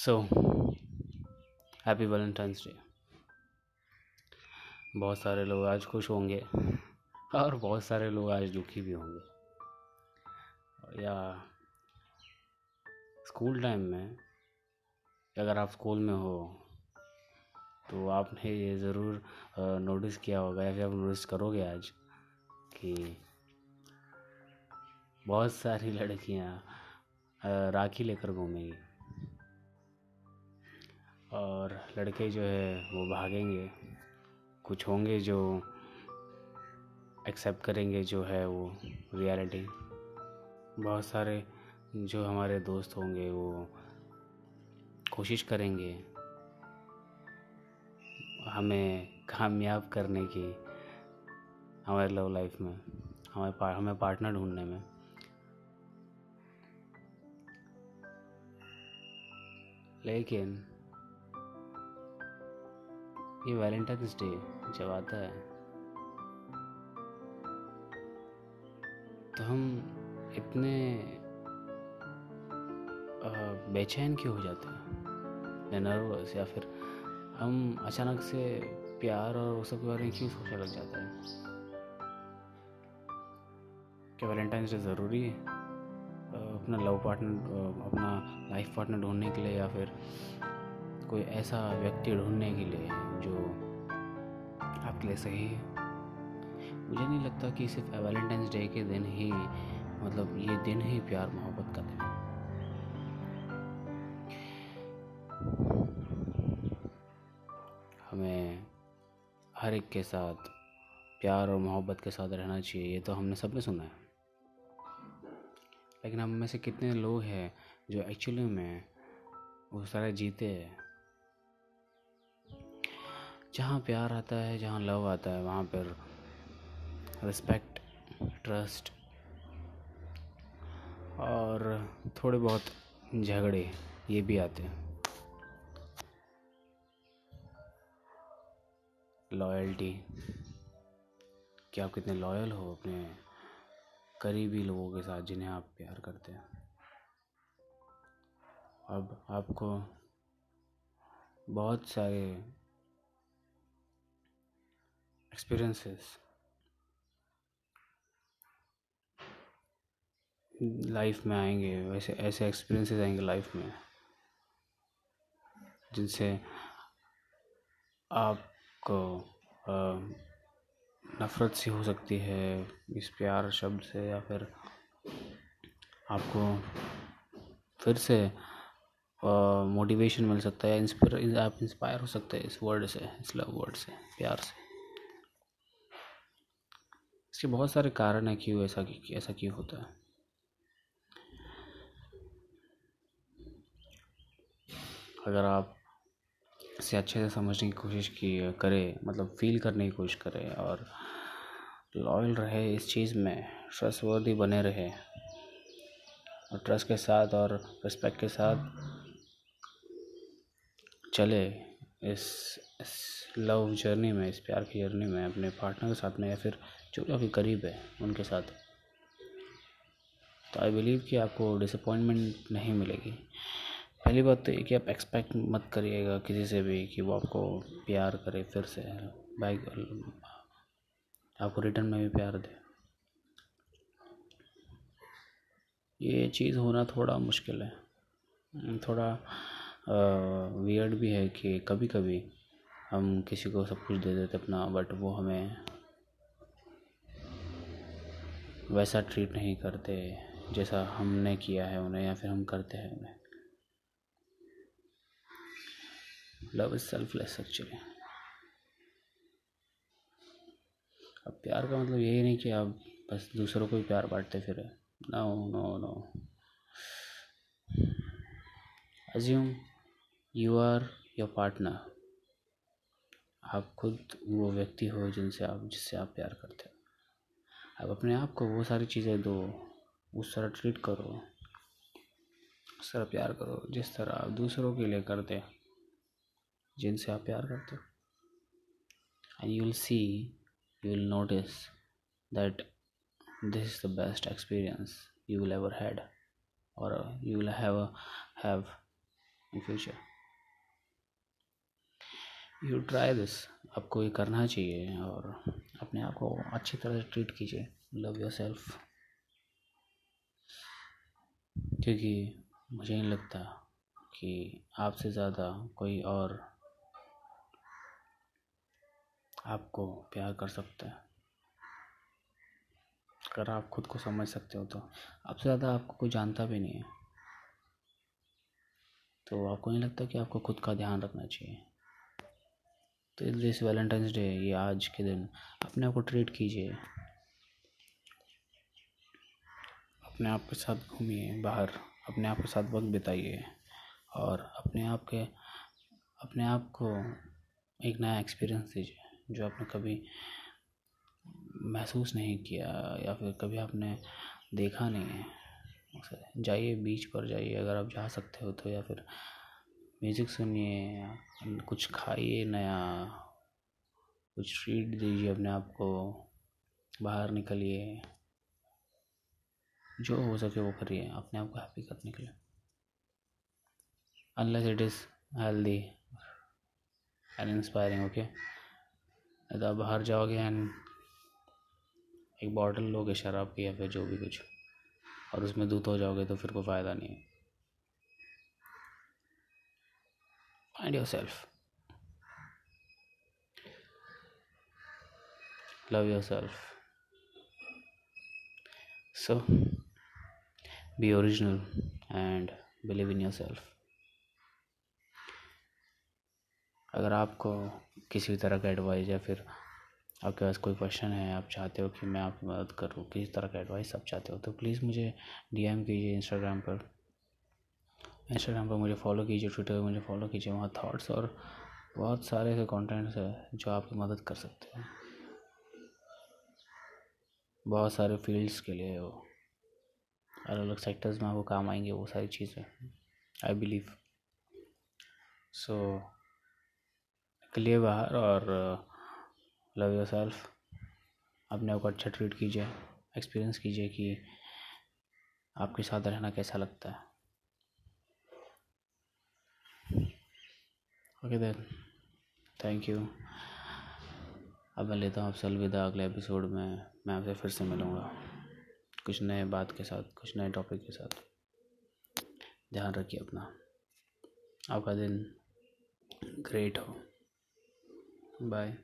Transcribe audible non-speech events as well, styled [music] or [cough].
So happy Valentine's day बहुत सारे लोग आज खुश होंगे और बहुत सारे लोग आज दुखी भी होंगे। या स्कूल टाइम में अगर आप स्कूल में हो तो आपने ये ज़रूर नोटिस किया होगा या फिर आप नोटिस करोगे आज कि बहुत सारी [laughs] लड़कियाँ राखी लेकर घूमेंगी। और लड़के जो है वो भागेंगे। कुछ होंगे जो एक्सेप्ट करेंगे जो है वो रियलिटी बहुत सारे जो हमारे दोस्त होंगे वो कोशिश करेंगे हमें कामयाब करने की हमारे लव लाइफ में हमारे पा, हमें पार्टनर ढूँढने में। लेकिन ये वैलेंटाइंस डे जब आता है तो हम इतने बेचैन क्यों हो जाते हैं? नर्वस या फिर हम अचानक से प्यार और उस सब के बारे में क्यों सोचने लग जाते हैं? क्या वैलेंटाइंस डे ज़रूरी है? अपना लव पार्टनर अपना लाइफ पार्टनर ढूँढने के लिए या फिर कोई ऐसा व्यक्ति ढूँढने के लिए जो आपके लिए सही है? मुझे नहीं लगता कि सिर्फ़ वैलेंटाइंस डे के दिन ही मतलब ये दिन ही प्यार, मोहब्बत का दिन हमें हर एक के साथ प्यार और मोहब्बत के साथ रहना चाहिए, ये तो हमने सबने सुना है। लेकिन हम में से कितने लोग हैं जो एक्चुअली में वो सारे जीते हैं? जहाँ प्यार आता है, जहाँ लव आता है, वहाँ पर रिस्पेक्ट ट्रस्ट और थोड़े बहुत झगड़े, ये भी आते हैं। लॉयल्टी कि आप कितने लॉयल हो अपने करीबी लोगों के साथ जिन्हें आप प्यार करते हैं। अब आपको बहुत सारे experiences. लाइफ में आएँगे, वैसे ऐसे एक्सपीरियंसेस आएँगे लाइफ में, जिनसे आपको नफ़रत सी हो सकती है इस प्यार शब्द से या फिर आपको फिर से मोटिवेशन मिल सकता है इंस्पायर आप इंस्पायर हो सकते हैं इस वर्ड से, इस लव वर्ड से, प्यार से। इसके बहुत सारे कारण हैं क्यों ऐसा ऐसा क्यों होता है। अगर आप इसे अच्छे से समझने की कोशिश की करें मतलब फील करने की कोशिश करें और लॉयल रहे इस चीज़ में ट्रस्टवर्दी बने रहे और ट्रस्ट के साथ और रिस्पेक्ट के साथ चले इस, इस लव जर्नी में इस प्यार की जर्नी में अपने पार्टनर के साथ में या फिर जो आपके करीब है उनके साथ। तो आई बिलीव कि आपको डिसअपॉइंटमेंट नहीं मिलेगी। पहली बात तो ये कि आप एक्सपेक्ट मत करिएगा किसी से भी कि वो आपको प्यार करे फिर से। बाइक आपको रिटर्न में भी प्यार दे। ये चीज़ होना थोड़ा मुश्किल है। थोड़ा वियर्ड भी है कि कभी कभी हम किसी को सब कुछ दे देते अपना बट वो हमें वैसा ट्रीट नहीं करते, जैसा हमने किया है उन्हें या फिर हम करते हैं उन्हें। लव इज़ सेल्फलेस एक्चुअली अब प्यार का मतलब यही नहीं कि आप बस दूसरों को ही प्यार बांटते फिर। No no no assume you are your partner आप खुद वो व्यक्ति हो जिनसे आप, जिससे आप प्यार करते हो। आप अपने आप को वो सारी चीज़ें दो उस तरह ट्रीट करो उस तरह प्यार करो जिस तरह आप दूसरों के लिए करते जिनसे आप प्यार करते हो। And you will see you will notice that this is the best experience will ever had or you will have a, have in future you try this आपको ये करना चाहिए और अपने आप को अच्छी तरह से ट्रीट कीजिए. लव योर सेल्फ क्योंकि मुझे नहीं लगता कि आपसे ज़्यादा कोई और आपको प्यार कर सकता है। अगर आप खुद को समझ सकते हो तो। आपसे ज़्यादा आपको कोई जानता भी नहीं है। तो आपको नहीं लगता कि आपको खुद का ध्यान रखना चाहिए? तो दिस वैलेंटाइंस डे ये आज के दिन। अपने आप को ट्रीट कीजिए। अपने आप के साथ घूमिए बाहर। अपने आप के साथ वक्त बिताइए। और अपने आप के, अपने आप को एक नया एक्सपीरियंस दीजिए, जो आपने कभी महसूस नहीं किया या फिर कभी आपने देखा नहीं है। जाइए बीच पर जाइए। अगर आप जा सकते हो तो या फिर म्यूज़िक सुनिए, कुछ खाइए नया, कुछ ट्रीट दीजिए अपने आप को, बाहर निकलिए। जो हो सके वो करिए, अपने आप को हैप्पी करने के लिए। Unless it is healthy and inspiring okay तो आप बाहर जाओगे एंड एक बॉटल लोगे, शराब की या फिर जो भी कुछ, और उसमें दूध हो जाओगे तो फिर कोई फ़ायदा नहीं है। Love your self so be original and believe in your self अगर आपको किसी भी तरह का एडवाइस या फिर आपके पास कोई क्वेश्चन है, आप चाहते हो कि मैं आपकी मदद करूँ, किस तरह का एडवाइस आप चाहते हो तो प्लीज़ मुझे डीएम कीजिए इंस्टाग्राम पर। इंस्टाग्राम पर मुझे फॉलो कीजिए ट्विटर पर मुझे फॉलो कीजिए, वहाँ थाट्स और बहुत सारे ऐसे कंटेंट्स हैं जो आपकी मदद कर सकते हैं। बहुत सारे फील्ड्स के लिए वो अलग अलग सेक्टर्स में आपको काम आएँगे, वो सारी चीज़ें आई बिलीव सो निकलिए बाहर और लव योर सेल्फ अपने आप को अच्छा ट्रीट कीजिए एक्सपीरियंस कीजिए कि आपके साथ रहना कैसा लगता है। ओके देन थैंक यू अब मैं लेता हूँ आपसे अलविदा अगले एपिसोड में। मैं आपसे फिर से मिलूँगा। कुछ नए बात के साथ, कुछ नए टॉपिक के साथ। ध्यान रखिए अपना। आपका दिन ग्रेट हो। बाय